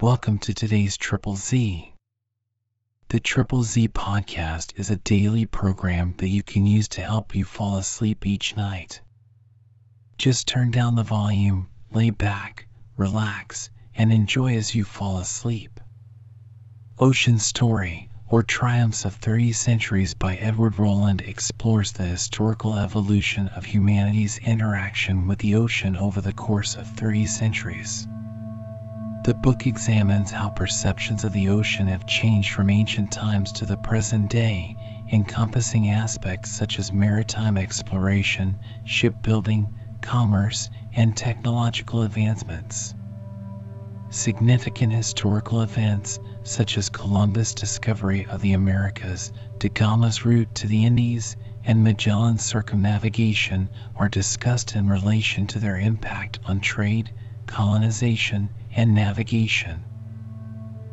Welcome to today's Triple Z. The Triple Z podcast is a daily program that you can use to help you fall asleep each night. Just turn down the volume, lay back, relax, and enjoy as you fall asleep. Ocean Story, or Triumphs of Thirty Centuries by Edward Rowland explores the historical evolution of humanity's interaction with the ocean over the course of 30 centuries. The book examines how perceptions of the ocean have changed from ancient times to the present day, encompassing aspects such as maritime exploration, shipbuilding, commerce, and technological advancements. Significant historical events such as Columbus' discovery of the Americas, Da Gama's route to the Indies, and Magellan's circumnavigation are discussed in relation to their impact on trade, colonization, and navigation.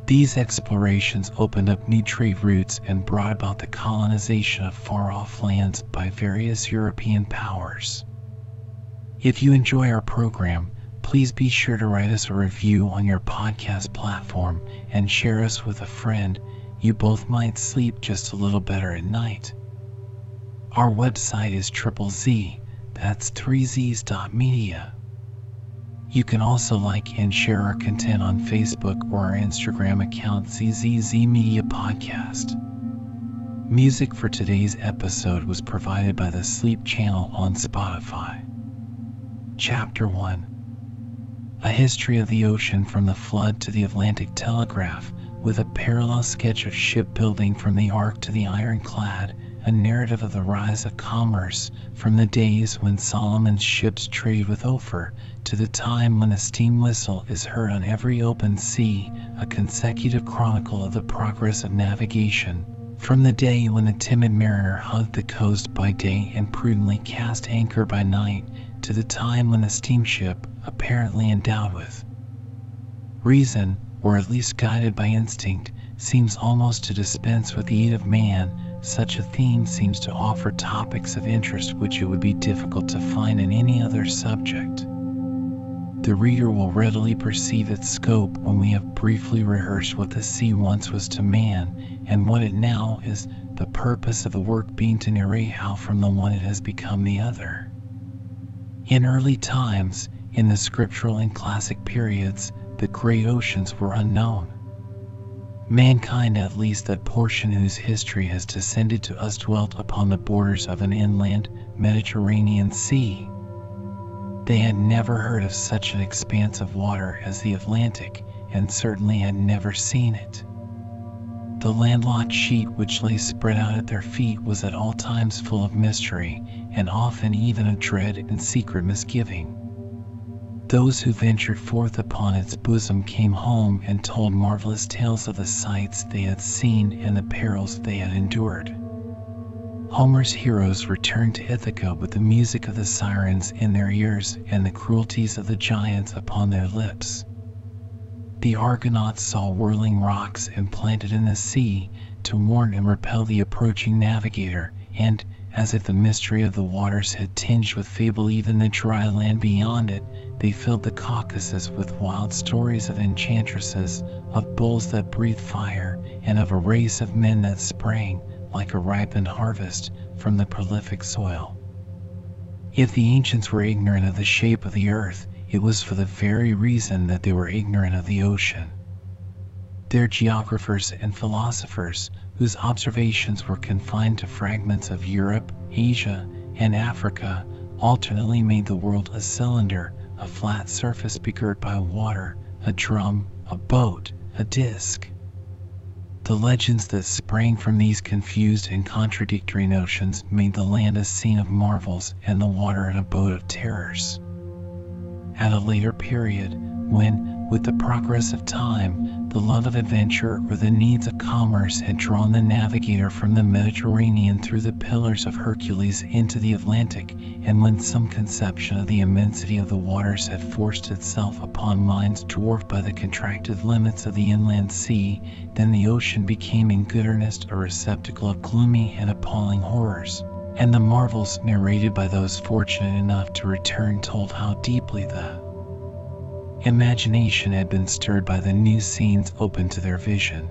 These explorations opened up new trade routes and brought about the colonization of far off lands by various European powers. If you enjoy our program, please be sure to write us a review on your podcast platform and share us with a friend. You both might sleep just a little better at night. Our website is triple Z, that's 3z's.media. You can also like and share our content on Facebook or our Instagram account ZZZ Media Podcast. Music for today's episode was provided by the Sleep Channel on Spotify. Chapter 1 A History of the Ocean from the Flood to the Atlantic Telegraph, with a parallel sketch of shipbuilding from the Ark to the Ironclad a narrative of the rise of commerce from the days when Solomon's ships traded with Ophir to the time when a steam whistle is heard on every open sea, a consecutive chronicle of the progress of navigation. From the day when the timid mariner hugged the coast by day and prudently cast anchor by night, to the time when the steamship, apparently endowed with reason, or at least guided by instinct, seems almost to dispense with the aid of man, such a theme seems to offer topics of interest which it would be difficult to find in any other subject. The reader will readily perceive its scope when we have briefly rehearsed what the sea once was to man and what it now is, the purpose of the work being to narrate how from the one it has become the other. In early times, in the scriptural and classic periods, the great oceans were unknown. Mankind, at least that portion whose history has descended to us, dwelt upon the borders of an inland Mediterranean Sea. They had never heard of such an expanse of water as the Atlantic, and certainly had never seen it. The landlocked sheet which lay spread out at their feet was at all times full of mystery, and often even of dread and secret misgiving. Those who ventured forth upon its bosom came home and told marvelous tales of the sights they had seen and the perils they had endured. Homer's heroes returned to Ithaca with the music of the sirens in their ears and the cruelties of the giants upon their lips. The Argonauts saw whirling rocks implanted in the sea to warn and repel the approaching navigator, and, as if the mystery of the waters had tinged with fable even the dry land beyond it, they filled the Caucasus with wild stories of enchantresses, of bulls that breathed fire, and of a race of men that sprang, like a ripened harvest, from the prolific soil. If the ancients were ignorant of the shape of the earth, it was for the very reason that they were ignorant of the ocean. Their geographers and philosophers, whose observations were confined to fragments of Europe, Asia, and Africa, alternately made the world a cylinder a flat surface begirt by water, a drum, a boat, a disk. The legends that sprang from these confused and contradictory notions made the land a scene of marvels and the water an abode of terrors. At a later period, when, with the progress of time, the love of adventure or the needs of commerce had drawn the navigator from the Mediterranean through the pillars of Hercules into the Atlantic, and when some conception of the immensity of the waters had forced itself upon minds dwarfed by the contracted limits of the inland sea, then the ocean became in good earnest a receptacle of gloomy and appalling horrors. And the marvels narrated by those fortunate enough to return told how deeply the imagination had been stirred by the new scenes open to their vision.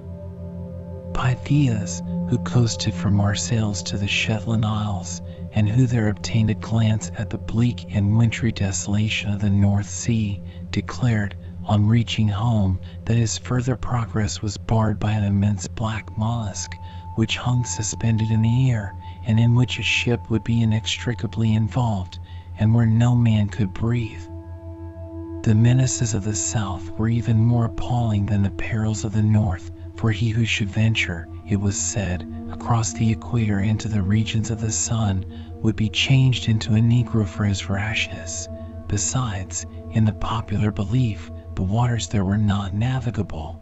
Pytheas, who coasted from Marseilles to the Shetland Isles, and who there obtained a glance at the bleak and wintry desolation of the North Sea, declared, on reaching home, that his further progress was barred by an immense black mollusk, which hung suspended in the air, and in which a ship would be inextricably involved, and where no man could breathe. The menaces of the South were even more appalling than the perils of the North, for he who should venture, it was said, across the equator into the regions of the sun would be changed into a negro for his rashness. Besides, in the popular belief, the waters there were not navigable.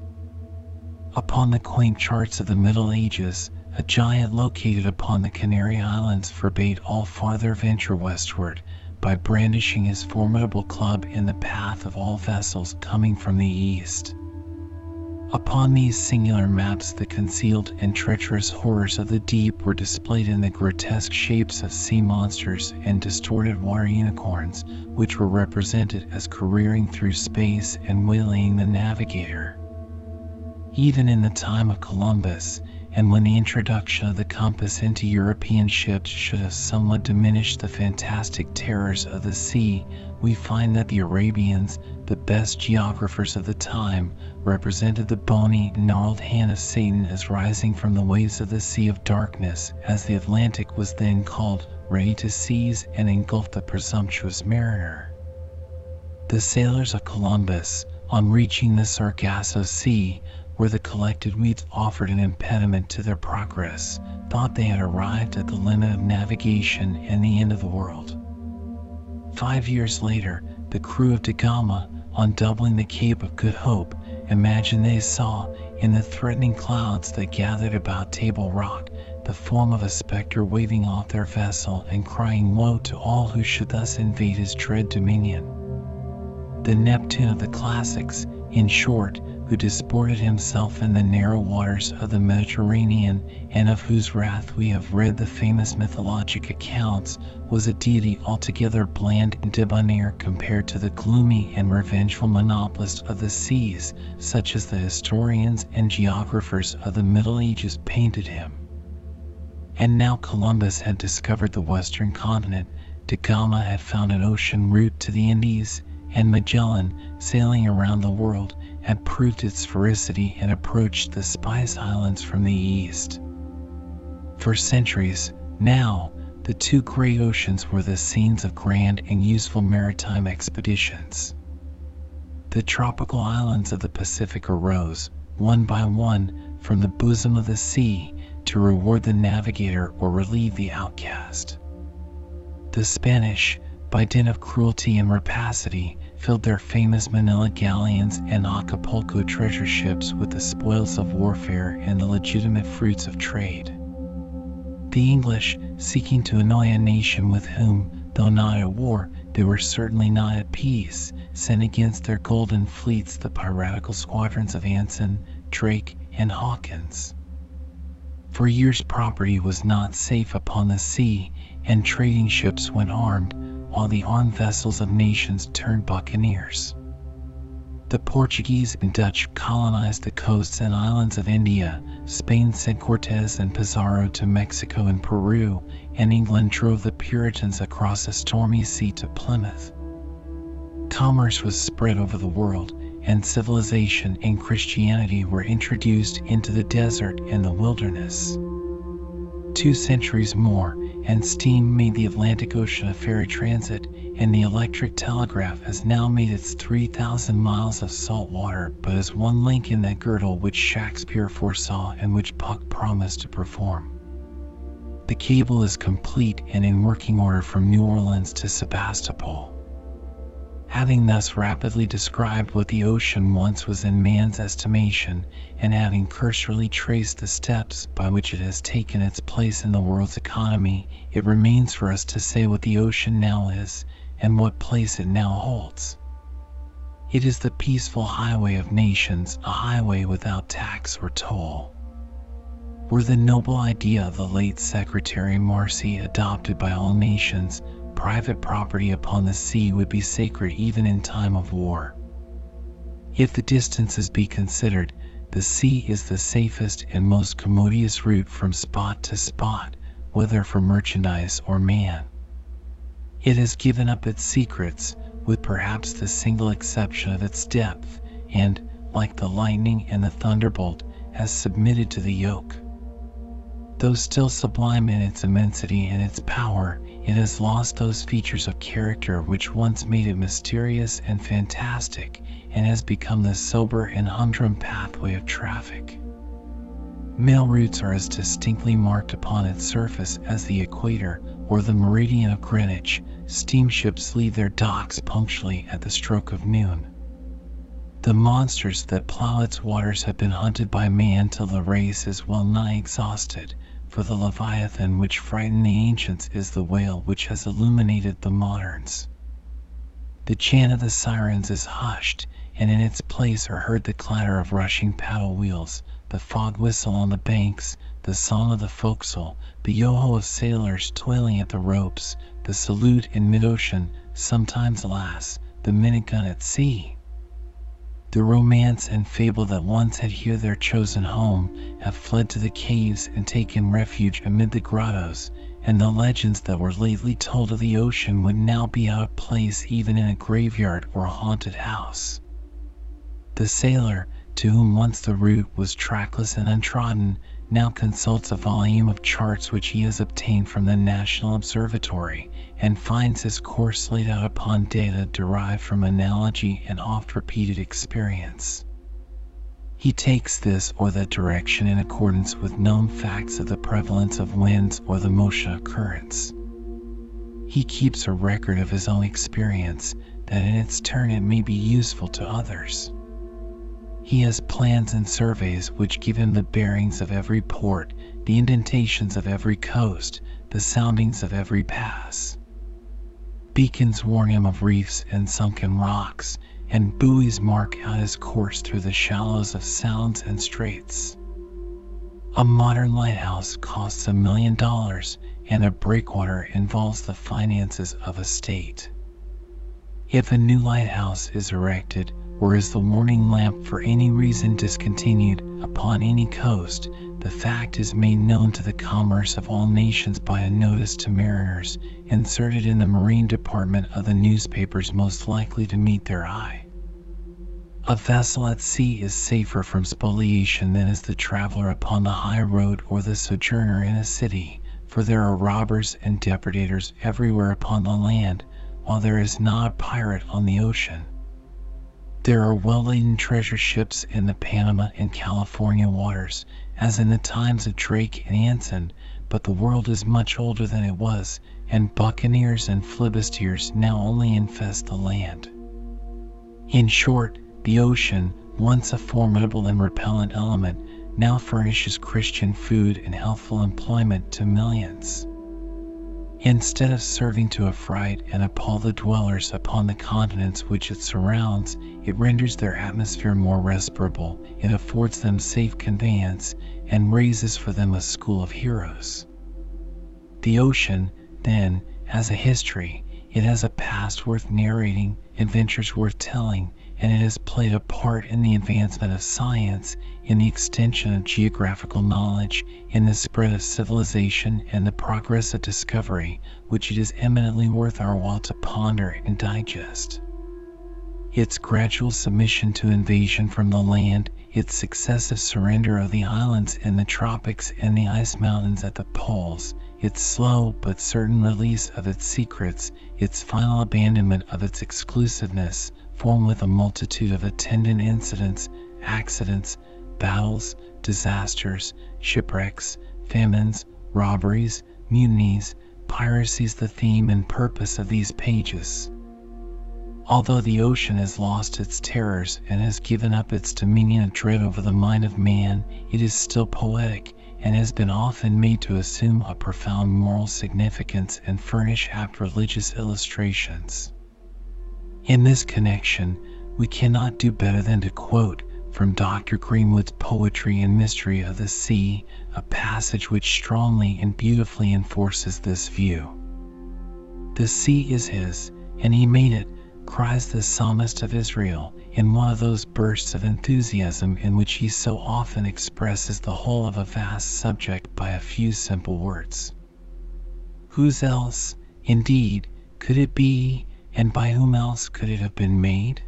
Upon the quaint charts of the Middle Ages, a giant located upon the Canary Islands forbade all farther venture westward, by brandishing his formidable club in the path of all vessels coming from the east. Upon these singular maps the concealed and treacherous horrors of the deep were displayed in the grotesque shapes of sea monsters and distorted water unicorns, which were represented as careering through space and waylaying the navigator. Even in the time of Columbus, and when the introduction of the compass into European ships should have somewhat diminished the fantastic terrors of the sea, we find that the Arabians, the best geographers of the time, represented the bony, gnarled hand of Satan as rising from the waves of the Sea of Darkness, as the Atlantic was then called, ready to seize and engulf the presumptuous mariner. The sailors of Columbus, on reaching the Sargasso Sea, where the collected weeds offered an impediment to their progress, thought they had arrived at the limit of navigation and the end of the world. Five years later, the crew of Da Gama, on doubling the Cape of Good Hope, imagined they saw, in the threatening clouds that gathered about Table Rock, the form of a spectre waving off their vessel and crying woe to all who should thus invade his dread dominion. The Neptune of the classics, in short, who disported himself in the narrow waters of the Mediterranean, and of whose wrath we have read the famous mythologic accounts, was a deity altogether bland and debonair compared to the gloomy and revengeful monopolist of the seas, such as the historians and geographers of the Middle Ages painted him. And now Columbus had discovered the western continent, Da Gama had found an ocean route to the Indies, and Magellan, sailing around the world, had proved its veracity and approached the Spice Islands from the east. For centuries, now, the two great oceans were the scenes of grand and useful maritime expeditions. The tropical islands of the Pacific arose, one by one, from the bosom of the sea to reward the navigator or relieve the outcast. The Spanish, by dint of cruelty and rapacity, filled their famous Manila galleons and Acapulco treasure ships with the spoils of warfare and the legitimate fruits of trade. The English, seeking to annoy a nation with whom, though not at war, they were certainly not at peace, sent against their golden fleets the piratical squadrons of Anson, Drake, and Hawkins. For years property was not safe upon the sea, and trading ships went armed, while the armed vessels of nations turned buccaneers. The Portuguese and Dutch colonized the coasts and islands of India, Spain sent Cortes and Pizarro to Mexico and Peru, and England drove the Puritans across the stormy sea to Plymouth. Commerce was spread over the world, and civilization and Christianity were introduced into the desert and the wilderness. Two centuries more, and steam made the Atlantic Ocean a ferry transit, and the electric telegraph has now made its 3,000 miles of salt water but is one link in that girdle which Shakespeare foresaw and which Puck promised to perform. The cable is complete and in working order from New Orleans to Sebastopol. Having thus rapidly described what the ocean once was in man's estimation, and having cursorily traced the steps by which it has taken its place in the world's economy, it remains for us to say what the ocean now is, and what place it now holds. It is the peaceful highway of nations, a highway without tax or toll. Were the noble idea of the late Secretary Marcy adopted by all nations, private property upon the sea would be sacred even in time of war. If the distances be considered, the sea is the safest and most commodious route from spot to spot, whether for merchandise or man. It has given up its secrets, with perhaps the single exception of its depth, and, like the lightning and the thunderbolt, has submitted to the yoke. Though still sublime in its immensity and its power, it has lost those features of character which once made it mysterious and fantastic, and has become the sober and humdrum pathway of traffic. Mail routes are as distinctly marked upon its surface as the equator or the meridian of Greenwich. Steamships leave their docks punctually at the stroke of noon. The monsters that plow its waters have been hunted by man till the race is well nigh exhausted, for the leviathan which frightened the ancients is the whale which has illuminated the moderns. The chant of the sirens is hushed, and in its place are heard the clatter of rushing paddle wheels, the fog whistle on the banks, the song of the forecastle, the yo-ho of sailors toiling at the ropes, the salute in mid-ocean, sometimes, alas, the minute gun at sea. The romance and fable that once had here their chosen home have fled to the caves and taken refuge amid the grottos, and the legends that were lately told of the ocean would now be out of place even in a graveyard or a haunted house. The sailor, to whom once the route was trackless and untrodden, now consults a volume of charts which he has obtained from the National Observatory, and finds his course laid out upon data derived from analogy and oft repeated experience. He takes this or that direction in accordance with known facts of the prevalence of winds or the motion of currents. He keeps a record of his own experience that in its turn it may be useful to others. He has plans and surveys which give him the bearings of every port, the indentations of every coast, the soundings of every pass. Beacons warn him of reefs and sunken rocks, and buoys mark out his course through the shallows of sounds and straits. A modern lighthouse costs a million dollars, and a breakwater involves the finances of a state. If a new lighthouse is erected, or is the warning lamp for any reason discontinued upon any coast, the fact is made known to the commerce of all nations by a notice to mariners inserted in the marine department of the newspapers most likely to meet their eye. A vessel at sea is safer from spoliation than is the traveler upon the high road or the sojourner in a city, for there are robbers and depredators everywhere upon the land, while there is not a pirate on the ocean. There are well laden treasure ships in the Panama and California waters, as in the times of Drake and Anson, but the world is much older than it was, and buccaneers and flibustiers now only infest the land. In short, the ocean, once a formidable and repellent element, now furnishes Christian food and healthful employment to millions. Instead of serving to affright and appall the dwellers upon the continents which it surrounds, it renders their atmosphere more respirable, it affords them safe conveyance, and raises for them a school of heroes. The ocean, then, has a history, it has a past worth narrating, adventures worth telling, and it has played a part in the advancement of science, in the extension of geographical knowledge, in the spread of civilization, and the progress of discovery, which it is eminently worth our while to ponder and digest. Its gradual submission to invasion from the land, its successive surrender of the islands in the tropics and the ice mountains at the poles, its slow but certain release of its secrets, its final abandonment of its exclusiveness, form with a multitude of attendant incidents, accidents, battles, disasters, shipwrecks, famines, robberies, mutinies, piracies the theme and purpose of these pages. Although the ocean has lost its terrors and has given up its dominion of dread over the mind of man, it is still poetic and has been often made to assume a profound moral significance and furnish apt religious illustrations. In this connection, we cannot do better than to quote from Dr. Greenwood's Poetry and Mystery of the Sea a passage which strongly and beautifully enforces this view. The sea is his, and he made it, cries the psalmist of Israel. in one of those bursts of enthusiasm in which he so often expresses the whole of a vast subject by a few simple words. Whose else, indeed, could it be, and by whom else could it have been made?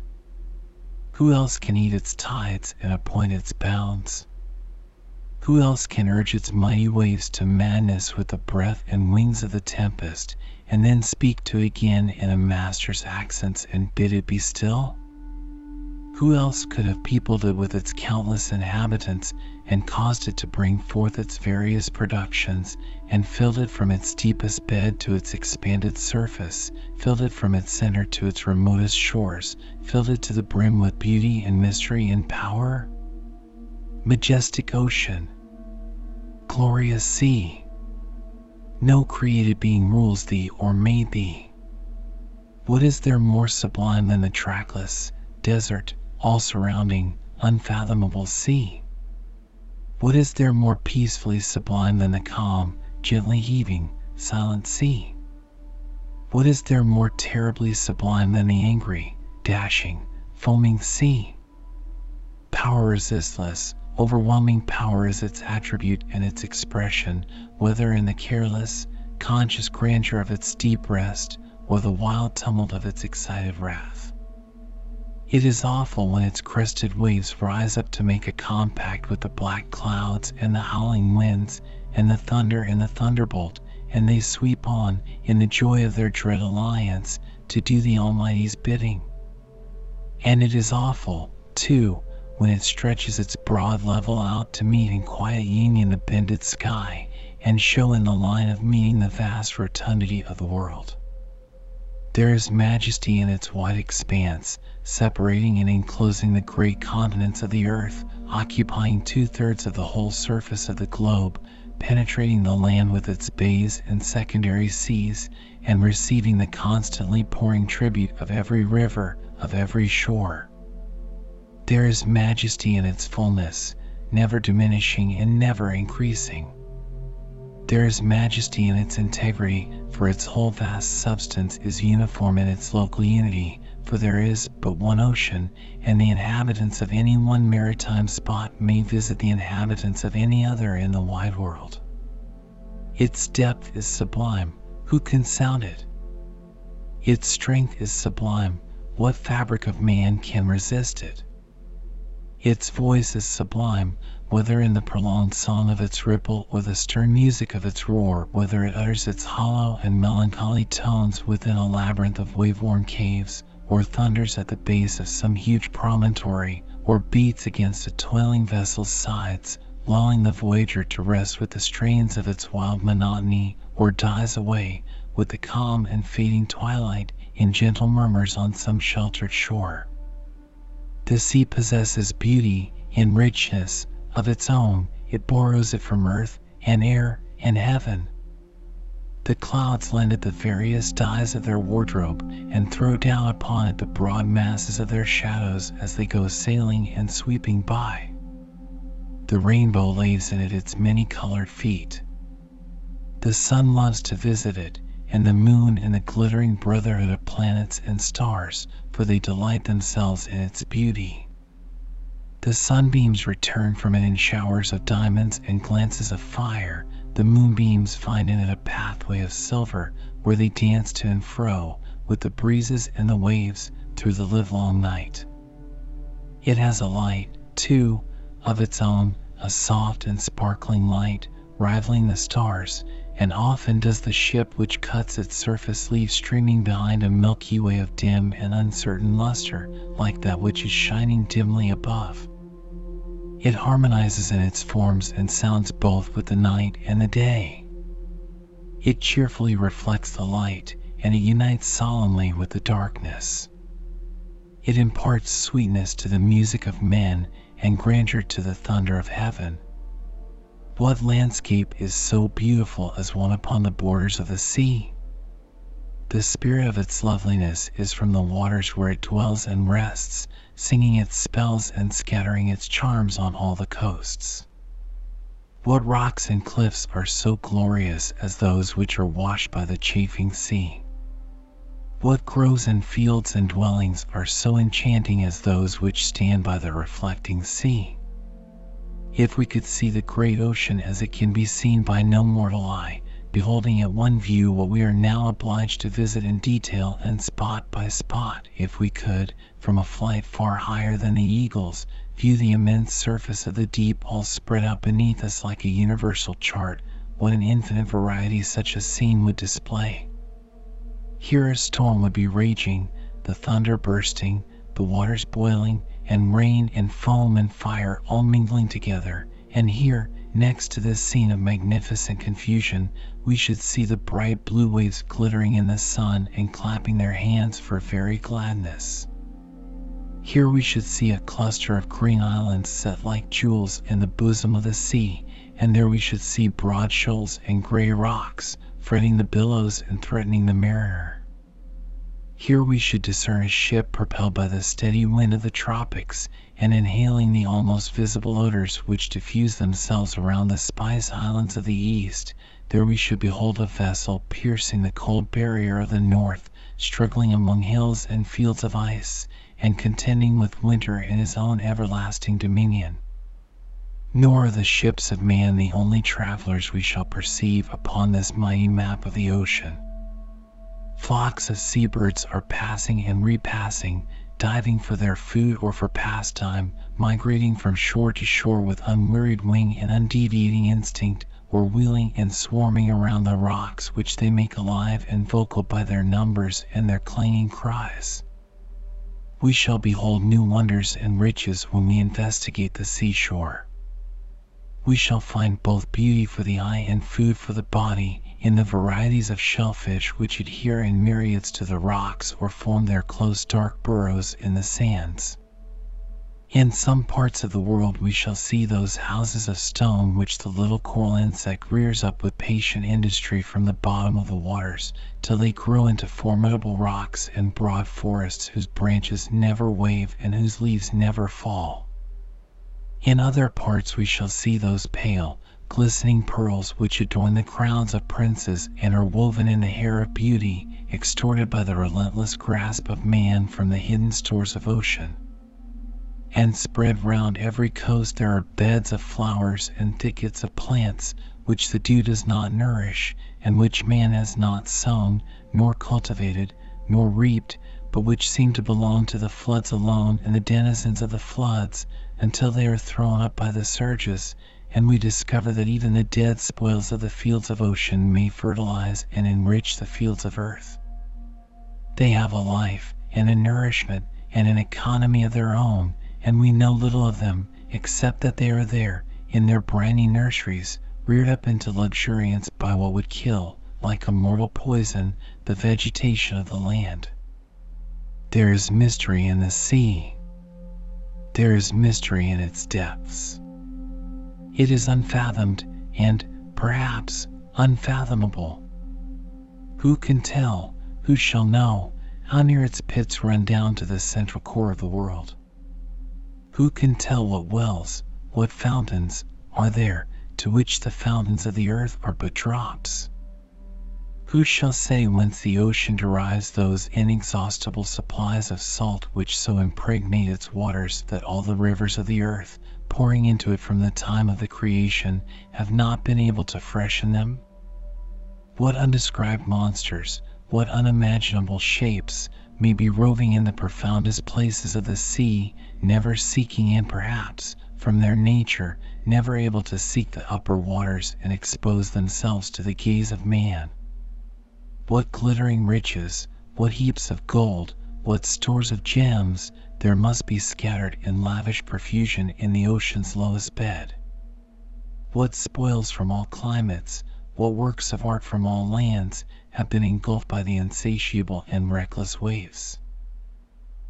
Who else can eat its tides and appoint its bounds? Who else can urge its mighty waves to madness with the breath and wings of the tempest, and then speak to it again in a master's accents and bid it be still? Who else could have peopled it with its countless inhabitants and caused it to bring forth its various productions, and filled it from its deepest bed to its expanded surface, filled it from its center to its remotest shores, filled it to the brim with beauty and mystery and power? Majestic ocean, glorious sea, no created being rules thee or made thee. What is there more sublime than the trackless, desert, all surrounding, unfathomable sea? What is there more peacefully sublime than the calm, gently heaving, silent sea? What is there more terribly sublime than the angry, dashing, foaming sea? Power resistless, overwhelming power is its attribute and its expression, whether in the careless, conscious grandeur of its deep rest or the wild tumult of its excited wrath. It is awful when its crested waves rise up to make a compact with the black clouds and the howling winds and the thunder and the thunderbolt, and they sweep on, in the joy of their dread alliance, to do the Almighty's bidding. And it is awful, too, when it stretches its broad level out to meet in quiet union the bended sky, and show in the line of meeting the vast rotundity of the world. There is majesty in its wide expanse, separating and enclosing the great continents of the earth, occupying two thirds of the whole surface of the globe, penetrating the land with its bays and secondary seas, and receiving the constantly pouring tribute of every river, of every shore. There is majesty in its fullness, never diminishing and never increasing. There is majesty in its integrity, for its whole vast substance is uniform in its local unity, for there is but one ocean, and the inhabitants of any one maritime spot may visit the inhabitants of any other in the wide world. Its depth is sublime, who can sound it? Its strength is sublime, what fabric of man can resist it? Its voice is sublime, whether in the prolonged song of its ripple or the stern music of its roar, whether it utters its hollow and melancholy tones within a labyrinth of wave-worn caves, or thunders at the base of some huge promontory, or beats against a toiling vessel's sides, lulling the voyager to rest with the strains of its wild monotony, or dies away, with the calm and fading twilight, in gentle murmurs on some sheltered shore. The sea possesses beauty and richness, of its own, it borrows it from earth and air and heaven. The clouds lend it the various dyes of their wardrobe and throw down upon it the broad masses of their shadows as they go sailing and sweeping by. The rainbow lays in it its many colored feet. The sun loves to visit it, and the moon and the glittering brotherhood of planets and stars, for they delight themselves in its beauty. The sunbeams return from it in showers of diamonds and glances of fire. The moonbeams find in it a pathway of silver where they dance to and fro with the breezes and the waves through the livelong night. It has a light, too, of its own, a soft and sparkling light, rivaling the stars, and often does the ship which cuts its surface leave streaming behind a milky way of dim and uncertain luster, like that which is shining dimly above. It harmonizes in its forms and sounds both with the night and the day. It cheerfully reflects the light and it unites solemnly with the darkness. It imparts sweetness to the music of men and grandeur to the thunder of heaven. What landscape is so beautiful as one upon the borders of the sea? The spirit of its loveliness is from the waters where it dwells and rests, singing its spells and scattering its charms on all the coasts. What rocks and cliffs are so glorious as those which are washed by the chafing sea? What groves and fields and dwellings are so enchanting as those which stand by the reflecting sea? If we could see the great ocean as it can be seen by no mortal eye, beholding at one view what we are now obliged to visit in detail and spot by spot, if we could, from a flight far higher than the eagle's, view the immense surface of the deep all spread out beneath us like a universal chart, what an infinite variety such a scene would display. Here a storm would be raging, the thunder bursting, the waters boiling, and rain and foam and fire all mingling together, and here, next to this scene of magnificent confusion, we should see the bright blue waves glittering in the sun and clapping their hands for very gladness. Here we should see a cluster of green islands set like jewels in the bosom of the sea, and there we should see broad shoals and gray rocks, fretting the billows and threatening the mariner. Here we should discern a ship propelled by the steady wind of the tropics, and inhaling the almost visible odors which diffuse themselves around the Spice Islands of the East, there we should behold a vessel piercing the cold barrier of the North, struggling among hills and fields of ice, and contending with winter in his own everlasting dominion. Nor are the ships of man the only travelers we shall perceive upon this mighty map of the ocean. Flocks of seabirds are passing and repassing, diving for their food or for pastime, migrating from shore to shore with unwearied wing and undeviating instinct, or wheeling and swarming around the rocks which they make alive and vocal by their numbers and their clanging cries. We shall behold new wonders and riches when we investigate the seashore. We shall find both beauty for the eye and food for the body in the varieties of shellfish which adhere in myriads to the rocks or form their close dark burrows in the sands. In some parts of the world we shall see those houses of stone which the little coral insect rears up with patient industry from the bottom of the waters, till they grow into formidable rocks and broad forests whose branches never wave and whose leaves never fall. In other parts we shall see those pale, glistening pearls which adorn the crowns of princes and are woven in the hair of beauty, extorted by the relentless grasp of man from the hidden stores of ocean and spread round every coast there are beds of flowers and thickets of plants which the dew does not nourish, and which man has not sown, nor cultivated, nor reaped, but which seem to belong to the floods alone and the denizens of the floods, until they are thrown up by the surges, and we discover that even the dead spoils of the fields of ocean may fertilize and enrich the fields of earth. They have a life, and a nourishment, and an economy of their own, and we know little of them except that they are there in their briny nurseries, reared up into luxuriance by what would kill, like a mortal poison, the vegetation of the land. There is mystery in the sea. There is mystery in its depths. It is unfathomed and, perhaps, unfathomable. Who can tell, who shall know, how near its pits run down to the central core of the world? Who can tell what wells, what fountains, are there, to which the fountains of the earth are but drops? Who shall say whence the ocean derives those inexhaustible supplies of salt which so impregnate its waters that all the rivers of the earth, pouring into it from the time of the creation, have not been able to freshen them? What undescribed monsters, what unimaginable shapes, may be roving in the profoundest places of the sea, never seeking and perhaps, from their nature, never able to seek the upper waters and expose themselves to the gaze of man. What glittering riches, what heaps of gold, what stores of gems, there must be scattered in lavish profusion in the ocean's lowest bed. What spoils from all climates, what works of art from all lands, have been engulfed by the insatiable and reckless waves.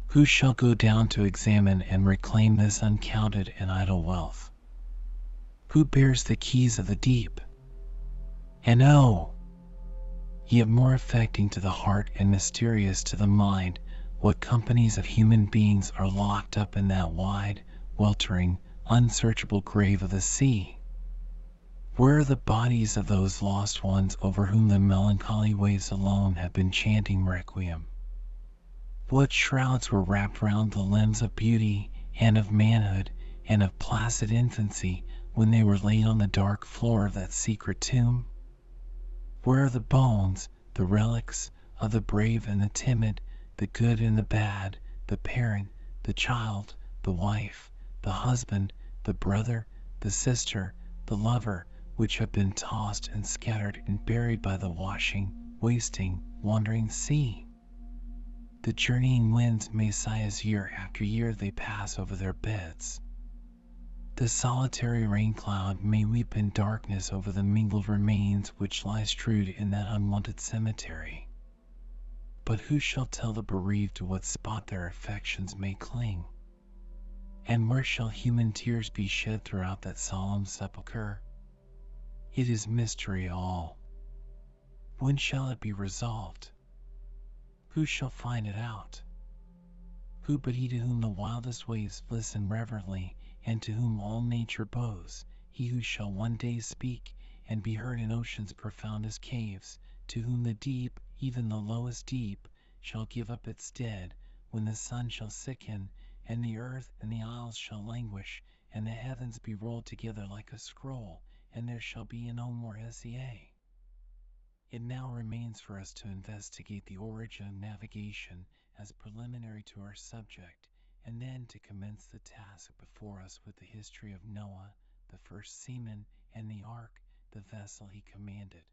Who shall go down to examine and reclaim this uncounted and idle wealth? Who bears the keys of the deep? And oh! Yet more affecting to the heart and mysterious to the mind, what companies of human beings are locked up in that wide, weltering, unsearchable grave of the sea? Where are the bodies of those lost ones over whom the melancholy waves alone have been chanting requiem? What shrouds were wrapped round the limbs of beauty, and of manhood, and of placid infancy, when they were laid on the dark floor of that secret tomb? Where are the bones, the relics, of the brave and the timid, the good and the bad, the parent, the child, the wife, the husband, the brother, the sister, the lover, which have been tossed and scattered and buried by the washing, wasting, wandering sea? The journeying winds may sigh as year after year they pass over their beds. The solitary rain cloud may weep in darkness over the mingled remains which lie strewed in that unwanted cemetery. But who shall tell the bereaved to what spot their affections may cling? And where shall human tears be shed throughout that solemn sepulchre? It is mystery all. When shall it be resolved? Who shall find it out? Who but he to whom the wildest waves listen reverently, and to whom all nature bows, he who shall one day speak, and be heard in ocean's profoundest caves, to whom the deep, even the lowest deep, shall give up its dead, when the sun shall sicken, and the earth and the isles shall languish, and the heavens be rolled together like a scroll, and there shall be no more Hesiod. It now remains for us to investigate the origin of navigation as preliminary to our subject, and then to commence the task before us with the history of Noah, the first seaman, and the ark, the vessel he commanded.